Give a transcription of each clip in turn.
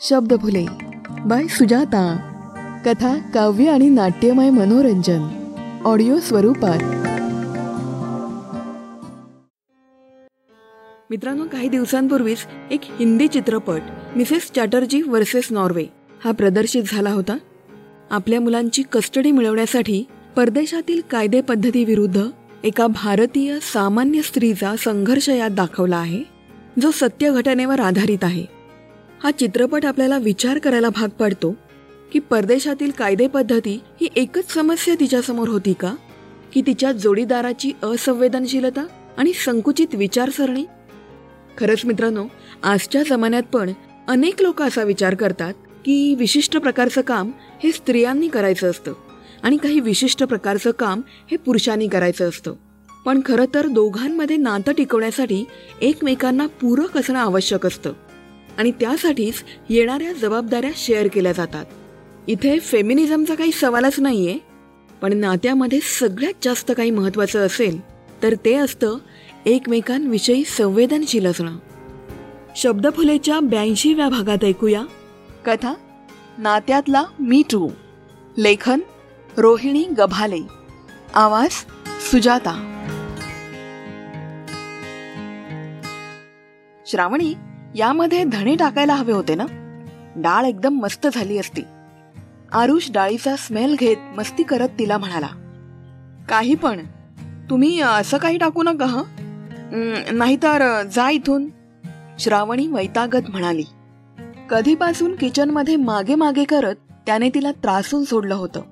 शब्द फुले बाय सुजाता. कथा काव्य आणि नाट्यमय मनोरंजन. ऑडिओ स्वरूपात. मित्रांनो काही दिवसांपूर्वीच एक हिंदी चित्रपट मिसेस चॅटर्जी वर्सेस नॉर्वे हा प्रदर्शित झाला होता. आपल्या मुलांची कस्टडी मिळवण्यासाठी परदेशातील कायदे पद्धतीविरुद्ध एका भारतीय सामान्य स्त्रीचा संघर्ष यात दाखवला आहे जो सत्य घटनेवर आधारित आहे. हा चित्रपट आपल्याला विचार करायला भाग पाडतो की परदेशातील कायदे पद्धती ही एकच समस्या तिच्यासमोर होती का? की तिच्या जोडीदाराची असंवेदनशीलता आणि संकुचित विचारसरणी? खरंच मित्रांनो आजच्या जमान्यात पण अनेक लोक असा विचार करतात की विशिष्ट प्रकारचं काम हे स्त्रियांनी करायचं असतं आणि काही विशिष्ट प्रकारचं काम हे पुरुषांनी करायचं असतं. पण खरं तर दोघांमध्ये नातं टिकवण्यासाठी एकमेकांना पूरक असणं आवश्यक असतं. आणि त्यासाठीच येणाऱ्या जबाबदाऱ्या शेअर केल्या जातात. इथे फेमिनिझमचा काही सवालच नाहीये पण नात्यामध्ये सगळ्यात जास्त काही महत्त्वाचं असेल तर ते असतं एकमेकांविषयी संवेदनशील असणं. शब्दफुलेच्या ब्याऐंशीव्या भागात ऐकूया. कथा नात्यातला मी टू लेखन रोहिणी गभाले. आवाज सुजाता. श्रावणी यामध्ये धणे टाकायला हवे होते ना? डाळ एकदम मस्त झाली असती. आरुष डाळीचा स्मेल घेत मस्ती करत तिला म्हणाला काही पण. तुम्ही असं काही टाकू नका हा? नाहीतर जा इथून. श्रावणी वैतागत म्हणाली. कधीपासून किचनमध्ये मागे मागे करत त्याने तिला त्रासून सोडलं होतं.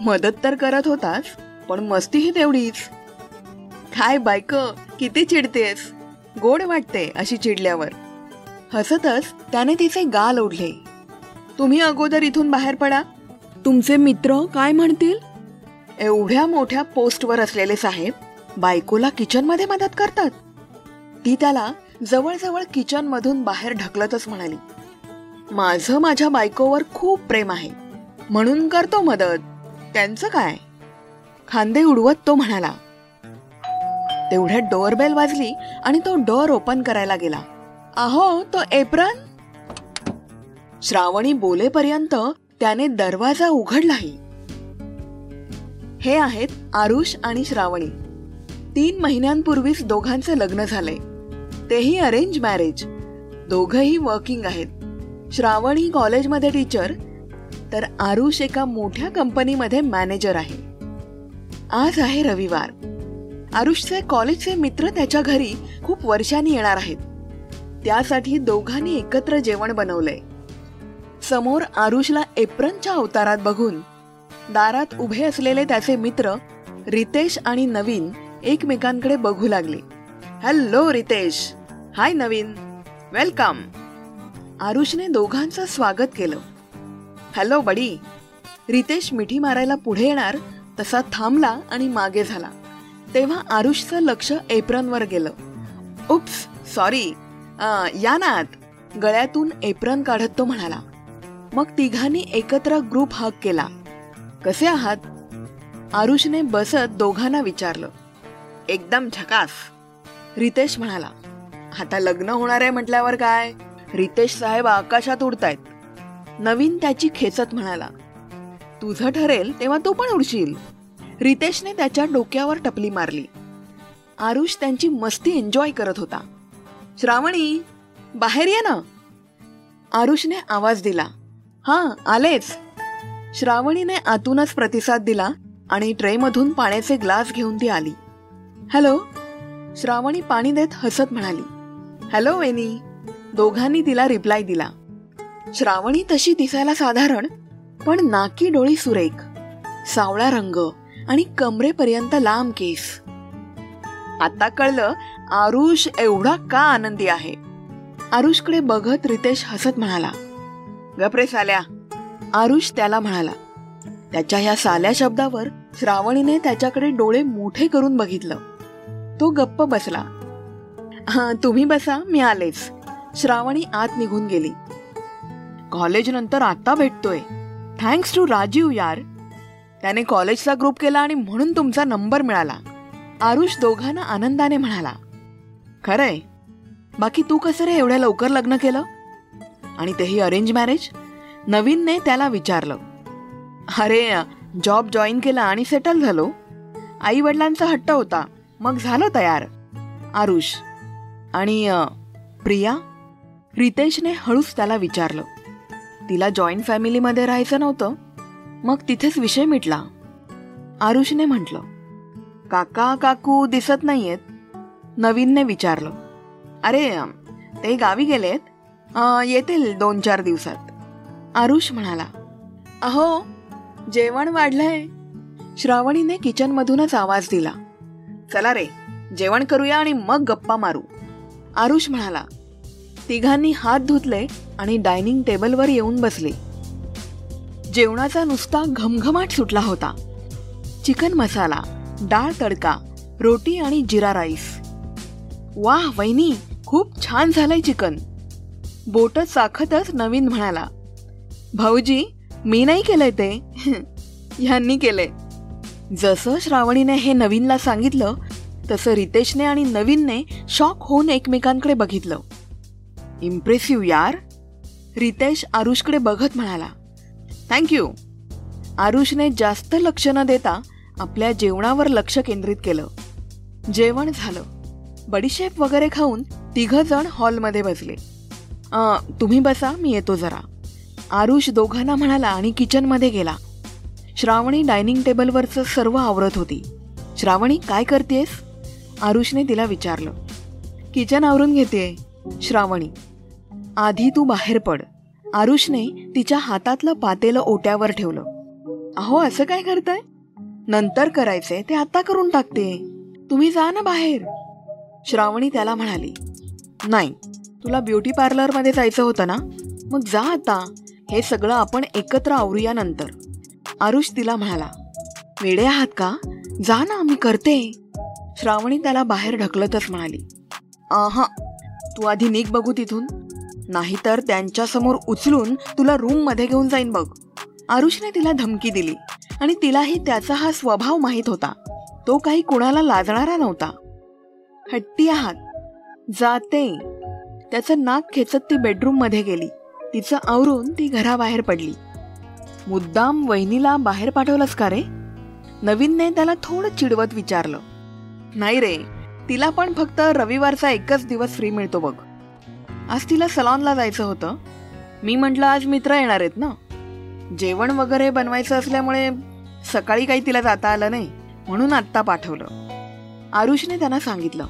मदत तर करत होतास पण मस्तीही तेवढीच. काय बायक किती चिडतेस? गोड वाटते अशी चिडल्यावर. हसतच त्याने तिचे गाल ओढले. तुम्ही अगोदर इथून बाहेर पडा. तुमचे मित्र काय म्हणतील? एवढ्या मोठ्या पोस्टवर असलेले साहेब बायकोला किचनमध्ये मदत करतात. ती त्याला जवळजवळ किचनमधून बाहेर ढकलतच म्हणाली माझं माझ्या बायकोवर खूप प्रेम आहे. म्हणून करतो मदत. त्यांचं काय? खांदे उडवत तो म्हणाला. तेवढ्यात डोअरबेल वाजली आणि तो डोअर ओपन करायला गेला. अहो तो एप्रन श्रावणी बोलेपर्यंत त्याने दरवाजा उघडलाही. हे आहेत आरुष आणि श्रावणी. तीन महिन्यांपूर्वीच दोघांचे लग्न झाले. तेही अरेंज मॅरेज दोघही वर्किंग आहेत. श्रावणी कॉलेजमध्ये टीचर तर आरुष एका मोठ्या कंपनीमध्ये मॅनेजर आहे. आज आहे रविवार. आरुषचे कॉलेजचे मित्र त्याच्या घरी खूप वर्षांनी येणार आहेत. त्यासाठी दोघांनी एकत्र जेवण बनवलंय. समोर आरुषला एप्रनच्या अवतारात बघून दारात उभे असलेले त्याचे मित्र रितेश आणि नवीन एकमेकांकडे बघू लागले. Hello Ritesh. Hi Naveen. Welcome. आरुषने दोघांचं स्वागत केलं. हॅलो बडी. रितेश मिठी मारायला पुढे येणार तसा थांबला आणि मागे झाला. तेव्हा आरुषचं लक्ष एप्रनवर गेलं. Oops sorry. या नात गळ्यातून एप्रन काढत तो म्हणाला. मग तिघांनी एकत्र ग्रुप हक केला. कसे आहात? आरुषने बसत दोघांना विचारलं. एकदम झकास. रितेश म्हणाला. आता लग्न होणार आहे म्हटल्यावर काय? रितेश साहेब आकाशात उडतायत. नवीन त्याची खेचत म्हणाला. तुझं ठरेल तेव्हा तू पण उडशील. रितेशने त्याच्या डोक्यावर टपली मारली. आरुष त्यांची मस्ती एन्जॉय करत होता. श्रावणी बाहेर ये ना. आरुषने आवाज दिला. हा आलेच. श्रावणीने आतूनच प्रतिसाद दिला आणि ट्रेमधून पाण्याचे ग्लास घेऊन ती आली. हॅलो श्रावणी पाणी देत हसत म्हणाली. हॅलो वेनी दोघांनी तिला रिप्लाय दिला. श्रावणी तशी दिसायला साधारण पण नाकी डोळी सुरेख. सावळा रंग आणि कमरेपर्यंत लांब केस. आता कळलं आरुष एवढा का आनंदी आहे. आरुषकडे बघत रितेश हसत म्हणाला गपरे साल्या. आरुष त्याला म्हणाला त्याच्या ह्या साल्या शब्दावर श्रावणीने त्याच्याकडे डोळे मोठे करून बघितलं. तो गप्प बसला तुम्ही बसा मी आलेच. श्रावणी आत निघून गेली. कॉलेज नंतर आता भेटतोय. थँक्स टू राजीव यार. त्याने कॉलेजचा ग्रुप केला आणि म्हणून तुमचा नंबर मिळाला. आरुष दोघांना आनंदाने म्हणाला खरंय. बाकी तू कसं रे एवढ्या लवकर लग्न केलं? आणि तेही अरेंज मॅरेज नवीनने त्याला विचारलं अरे जॉब जॉईन केला आणि सेटल झालो. आई वडिलांचा हट्ट होता. मग झालं तयार. आरुष आणि प्रिया? रितेशने हळूच त्याला विचारलं तिला जॉईंट फॅमिलीमध्ये राहायचं नव्हतं? मग तिथेच विषय मिटला. आरुषने म्हटलं काका काकू दिसत नाहीयेत. नवीनने विचारलं. अरे ते गावी गेलेत? येतील दोन चार दिवसात. आरुष म्हणाला अहो जेवण वाढलंय. श्रावणीने किचनमधूनच आवाज दिला चला रे जेवण करूया आणि मग गप्पा मारू. आरुष म्हणाला तिघांनी हात धुतले आणि डायनिंग टेबलवर येऊन बसले. जेवणाचा नुसता घमघमाट सुटला होता. चिकन मसाला डाळ तडका रोटी आणि जिरा राईस. वाह वहिनी खूप छान झालंय चिकन. बोट चाखतच नवीन म्हणाला. भाऊजी मी नाही केलंय ते. ह्यांनी केलंय. जसं श्रावणीने हे नवीनला सांगितलं तसं रितेशने आणि नवीनने शॉक होऊन एकमेकांकडे बघितलं. इम्प्रेसिव्ह यार रितेश आरुषकडे बघत म्हणाला. थँक्यू आरुषने जास्त लक्ष न देता आपल्या जेवणावर लक्ष केंद्रित केलं. जेवण झालं. बडीशेप वगैरे खाऊन तिघ जण हॉलमध्ये बसले. तुम्ही बसा मी येतो जरा. आरुष दोघांना म्हणाला आणि किचनमध्ये गेला. श्रावणी डायनिंग टेबलवरचं सर्व आवरत होती. श्रावणी काय करतेस? आरुषने तिला विचारलं. किचन आवरून घेते श्रावणी. आधी तू बाहेर पड. आरुषने तिच्या हातातलं पातेलं ओट्यावर ठेवलं. अहो असं काय करताय? नंतर करायचे ते आता करून टाकते. तुम्ही जा ना बाहेर. श्रावणी त्याला म्हणाली नाही तुला ब्युटी पार्लरमध्ये जायचं होतं ना? मग जा आता. हे सगळं आपण एकत्र आवरूया नंतर. आरुष तिला म्हणाला वेडे आहात का? जा ना मी करते. श्रावणी त्याला बाहेर ढकलतच म्हणाली आहा तू आधी निघ बघू तिथून. नाहीतर त्यांच्यासमोर उचलून तुला रूममध्ये घेऊन जाईन बघ. आरुषने तिला धमकी दिली आणि तिलाही त्याचा हा स्वभाव माहीत होता. तो काही कुणाला लाजणारा नव्हता. हट्टी आहात. जाते. त्याचं नाक खेचत ती बेडरूममध्ये गेली. तिचं आवरून ती घराबाहेर पडली. मुद्दाम वहिनीला बाहेर पाठवलंस का रे? नवीनने त्याला थोडं चिडवत विचारलं. नाही रे. तिला पण फक्त रविवारचा एकच दिवस फ्री मिळतो बघ. आज तिला सलॉनला जायचं होतं. मी म्हटलं आज मित्र येणार आहेत ना. जेवण वगैरे बनवायचं असल्यामुळे सकाळी काही तिला जाता आलं नाही म्हणून आत्ता पाठवलं. आरुषने त्यांना सांगितलं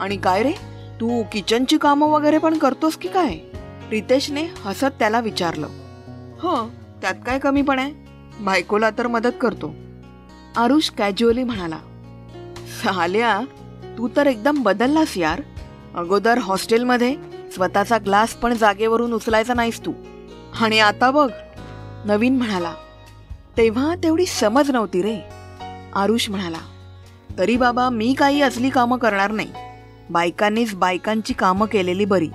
आणि काय रे? तू किचनची कामं वगैरे पण करतोस की काय? रितेशने हसत त्याला विचारलं हो त्यात काय कमी पण आहे? बायकोला तर मदत करतो. आरुष कॅज्युअली म्हणाला साल्या तू तर एकदम बदललास यार. अगोदर हॉस्टेलमध्ये स्वतःचा ग्लास पण जागेवरून उचलायचा नाहीस तू. आणि आता बघ. नवीन म्हणाला तेव्हा तेवढी समज नव्हती रे. आरुष म्हणाला तरी बाबा मी काही असली कामं करणार नाही. बायकांनीच बायकांची कामं केलेली बरी.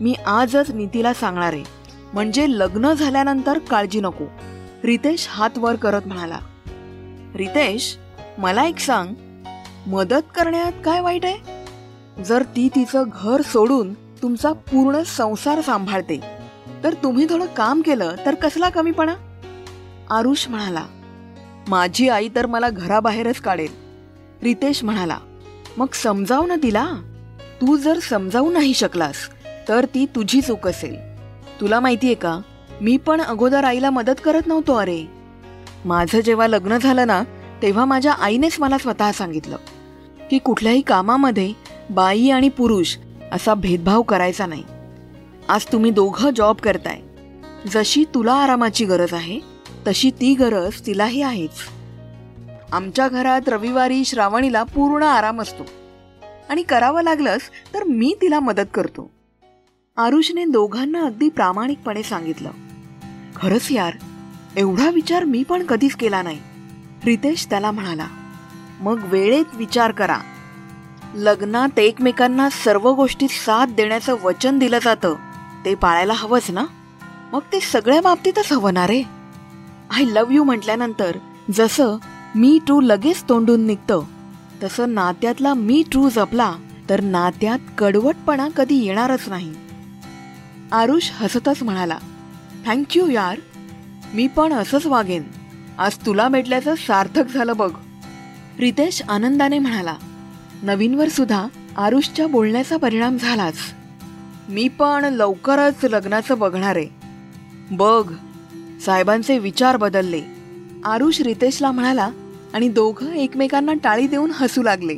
मी आजच नीतीला सांगणार आहे. म्हणजे लग्न झाल्यानंतर काळजी नको. रितेश हात वर करत म्हणाला रितेश मला एक सांग. मदत करण्यात काय वाईट आहे? जर ती तिचं घर सोडून तुमचा पूर्ण संसार सांभाळते तर तुम्ही थोडं काम केलं तर कसला कमीपणा? आरुष म्हणाला माझी आई तर मला घराबाहेरच काढेल. रितेश म्हणाला मग समजाव ना तिला. तू जर समजावू नाही शकलास तर ती तुझी चूक असेल. तुला माहितीये का मी पण अगोदर आईला मदत करत नव्हतो अरे. माझं जेव्हा लग्न झालं ना तेव्हा माझ्या आईनेच मला स्वतः सांगितलं की कुठल्याही कामामध्ये बाई आणि पुरुष असा भेदभाव करायचा नाही. आज तुम्ही दोघं जॉब करताय. जशी तुला आरामाची गरज आहे तशी ती गरज तिलाही आहेच. आमच्या घरात रविवारी श्रावणीला पूर्ण आराम असतो. आणि करावं लागलंच तर मी तिला मदत करतो. आरुषने दोघांना अगदी प्रामाणिकपणे सांगितलं. खरंच यार एवढा विचार मी पण कधीच केला नाही. रितेश त्याला म्हणाला मग वेळेत विचार करा. लग्नात एकमेकांना सर्व गोष्टीत साथ देण्याचं वचन दिलं जातं. ते पाळायला हवंच ना? मग ते सगळ्या बाबतीतच हवं ना रे? आय लव्ह यू म्हटल्यानंतर जसं मी टू लगेच तोंडून निघतं तसं नात्यातला मी ट्रू जपला तर नात्यात कडवटपणा कधी येणारच नाही. आरुष हसतच म्हणाला थँक्यू यार. मी पण असंच वागेन. आज तुला भेटल्याचं सार्थक झालं बघ. रितेश आनंदाने म्हणाला नवीनवर सुद्धा आरुषच्या बोलण्याचा परिणाम झालाच. मी पण लवकरच लग्नाचं बघणार. आहे बघ. साहेबांचे विचार बदलले. आरुष रितेशला म्हणाला आणि दोघं एकमेकांना टाळी देऊन हसू लागले.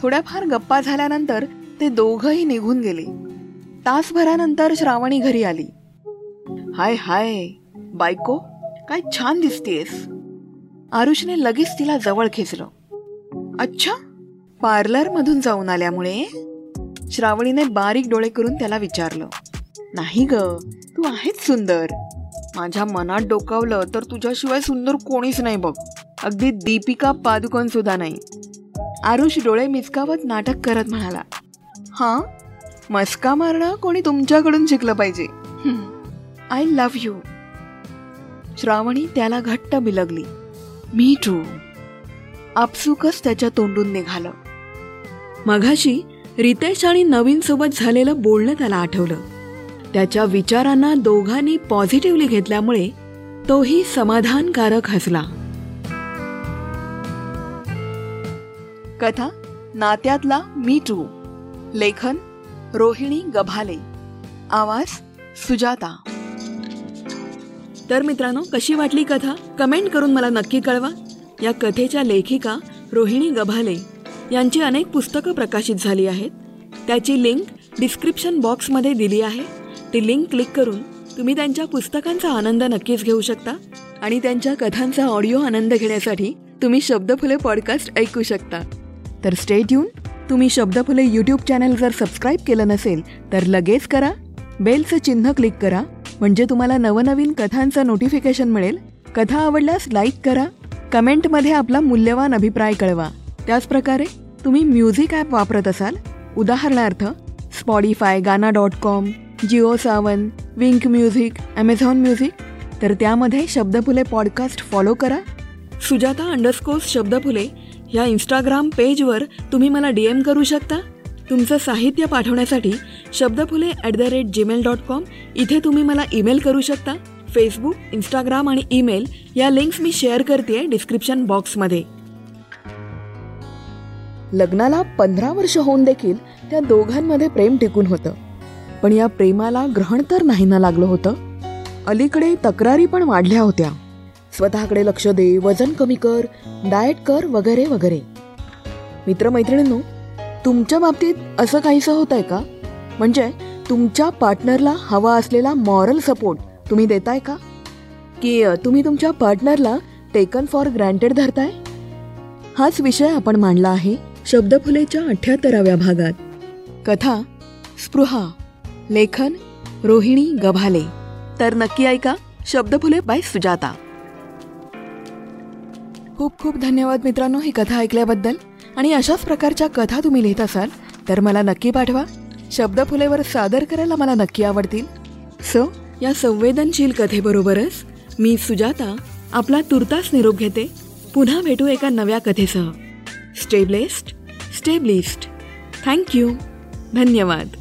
थोड्याफार गप्पा झाल्यानंतर ते दोघंही निघून गेले. तासभरानंतर श्रावणी घरी आली. हाय हाय बायको काय छान दिसतेस आरुषने लगेच तिला जवळ खेचलं. अच्छा पार्लर मधून जाऊन आल्यामुळे? श्रावणीने बारीक डोळे करून त्याला विचारलं. नाही ग तू आहेच सुंदर. माझ्या मनात डोकावलं तर तुझ्याशिवाय सुंदर कोणीच नाही बघ. अगदी दीपिका पादुकोन सुद्धा नाही. आरुष डोळे मिचकावत नाटक करत म्हणाला हां? मस्का मारणं कोणी तुमच्याकडून शिकलं पाहिजे. आय लव्ह यू श्रावणी त्याला घट्ट बिलगली. मी टू आपसुकच त्याच्या तोंडून निघालं. मघाशी रितेश आणि नवीन सोबत झालेलं बोलणं त्याला आठवलं. त्याच्या विचारांना दोघांनी पॉझिटिव्हली घेतल्यामुळे तोही समाधानकारक हसला. कथा नात्यातला मी टू लेखन रोहिणी गभाले. आवाज सुजाता. तर मित्रांनो कशी वाटली कथा? कमेंट करून मला नक्की कळवा. या कथेच्या लेखिका रोहिणी गभाले यांची अनेक पुस्तकं प्रकाशित झाली आहेत. त्याची लिंक डिस्क्रिप्शन बॉक्समध्ये दिली आहे. ती लिंक क्लिक करून तुम्ही त्यांच्या पुस्तकांचा आनंद नक्कीच घेऊ शकता आणि त्यांच्या कथांचा ऑडिओ आनंद घेण्यासाठी तुम्ही शब्दफुले पॉडकास्ट ऐकू शकता. तर स्टेट येऊन तुम्ही शब्दफुले यूट्यूब चॅनल जर सबस्क्राईब केलं नसेल तर लगेच करा. बेलचं चिन्ह क्लिक करा. म्हणजे तुम्हाला नवनवीन कथांचं नोटिफिकेशन मिळेल. कथा आवडल्यास लाईक करा. कमेंटमध्ये आपला मूल्यवान अभिप्राय कळवा. त्याचप्रकारे तुम्ही म्युझिक ॲप वापरत असाल उदाहरणार्थ Spotify Gaana dot com Jio Saavn Wynk music Amazon music. तर त्यामध्ये शब्दफुले पॉडकास्ट फॉलो करा. सुजाता अंडरस्कोर्स शब्दफुले ह्या इंस्टाग्राम पेजवर तुम्ही मला डी एम करू शकता. तुमचं साहित्य पाठवण्यासाठी Shabdphule at the rate Gmail dot com इथे तुम्ही मला ईमेल करू शकता. फेसबुक इंस्टाग्राम आणि ईमेल या लिंक्स मी शेअर करते डिस्क्रिप्शन बॉक्समध्ये लग्नाला पंधरा वर्ष होऊन देखील त्या दोघांमध्ये प्रेम टिकून होतं. पण या प्रेमाला ग्रहण तर नाही ना लागलं होतं. अलीकडे तक्रारी पण वाढल्या होत्या. स्वतःकडे लक्ष दे वजन कमी कर डाएट कर वगैरे वगैरे. मित्रमैत्रिणींनो तुमच्या बाबतीत असं काहीसं होत आहे का? म्हणजे तुमच्या पार्टनरला हवा असलेला मॉरल सपोर्ट तुम्ही देताय का? की तुम्ही तुमच्या पार्टनरला टेकन फॉर ग्रँटेड धरताय? हाच विषय आपण मांडला आहे शब्दफुलेच्या अठ्याहत्तराव्या भागात. कथा स्पृहा. लेखन रोहिणी गभाले तर नक्की ऐका शब्दफुले बाय सुजाता. खूप खूप धन्यवाद मित्रांनो ही कथा ऐकल्याबद्दल. आणि अशाच प्रकारच्या कथा तुम्ही लिहित असाल तर मला नक्की पाठवा. शब्दफुलेवर सादर करायला मला नक्की आवडतील. सो या संवेदनशील कथेबरोबरच मी सुजाता आपला तुर्तास निरोप घेते. पुन्हा भेटू एका नव्या कथेसह. स्टेबलेस्ट स्टेबलिस्ट थँक्यू धन्यवाद.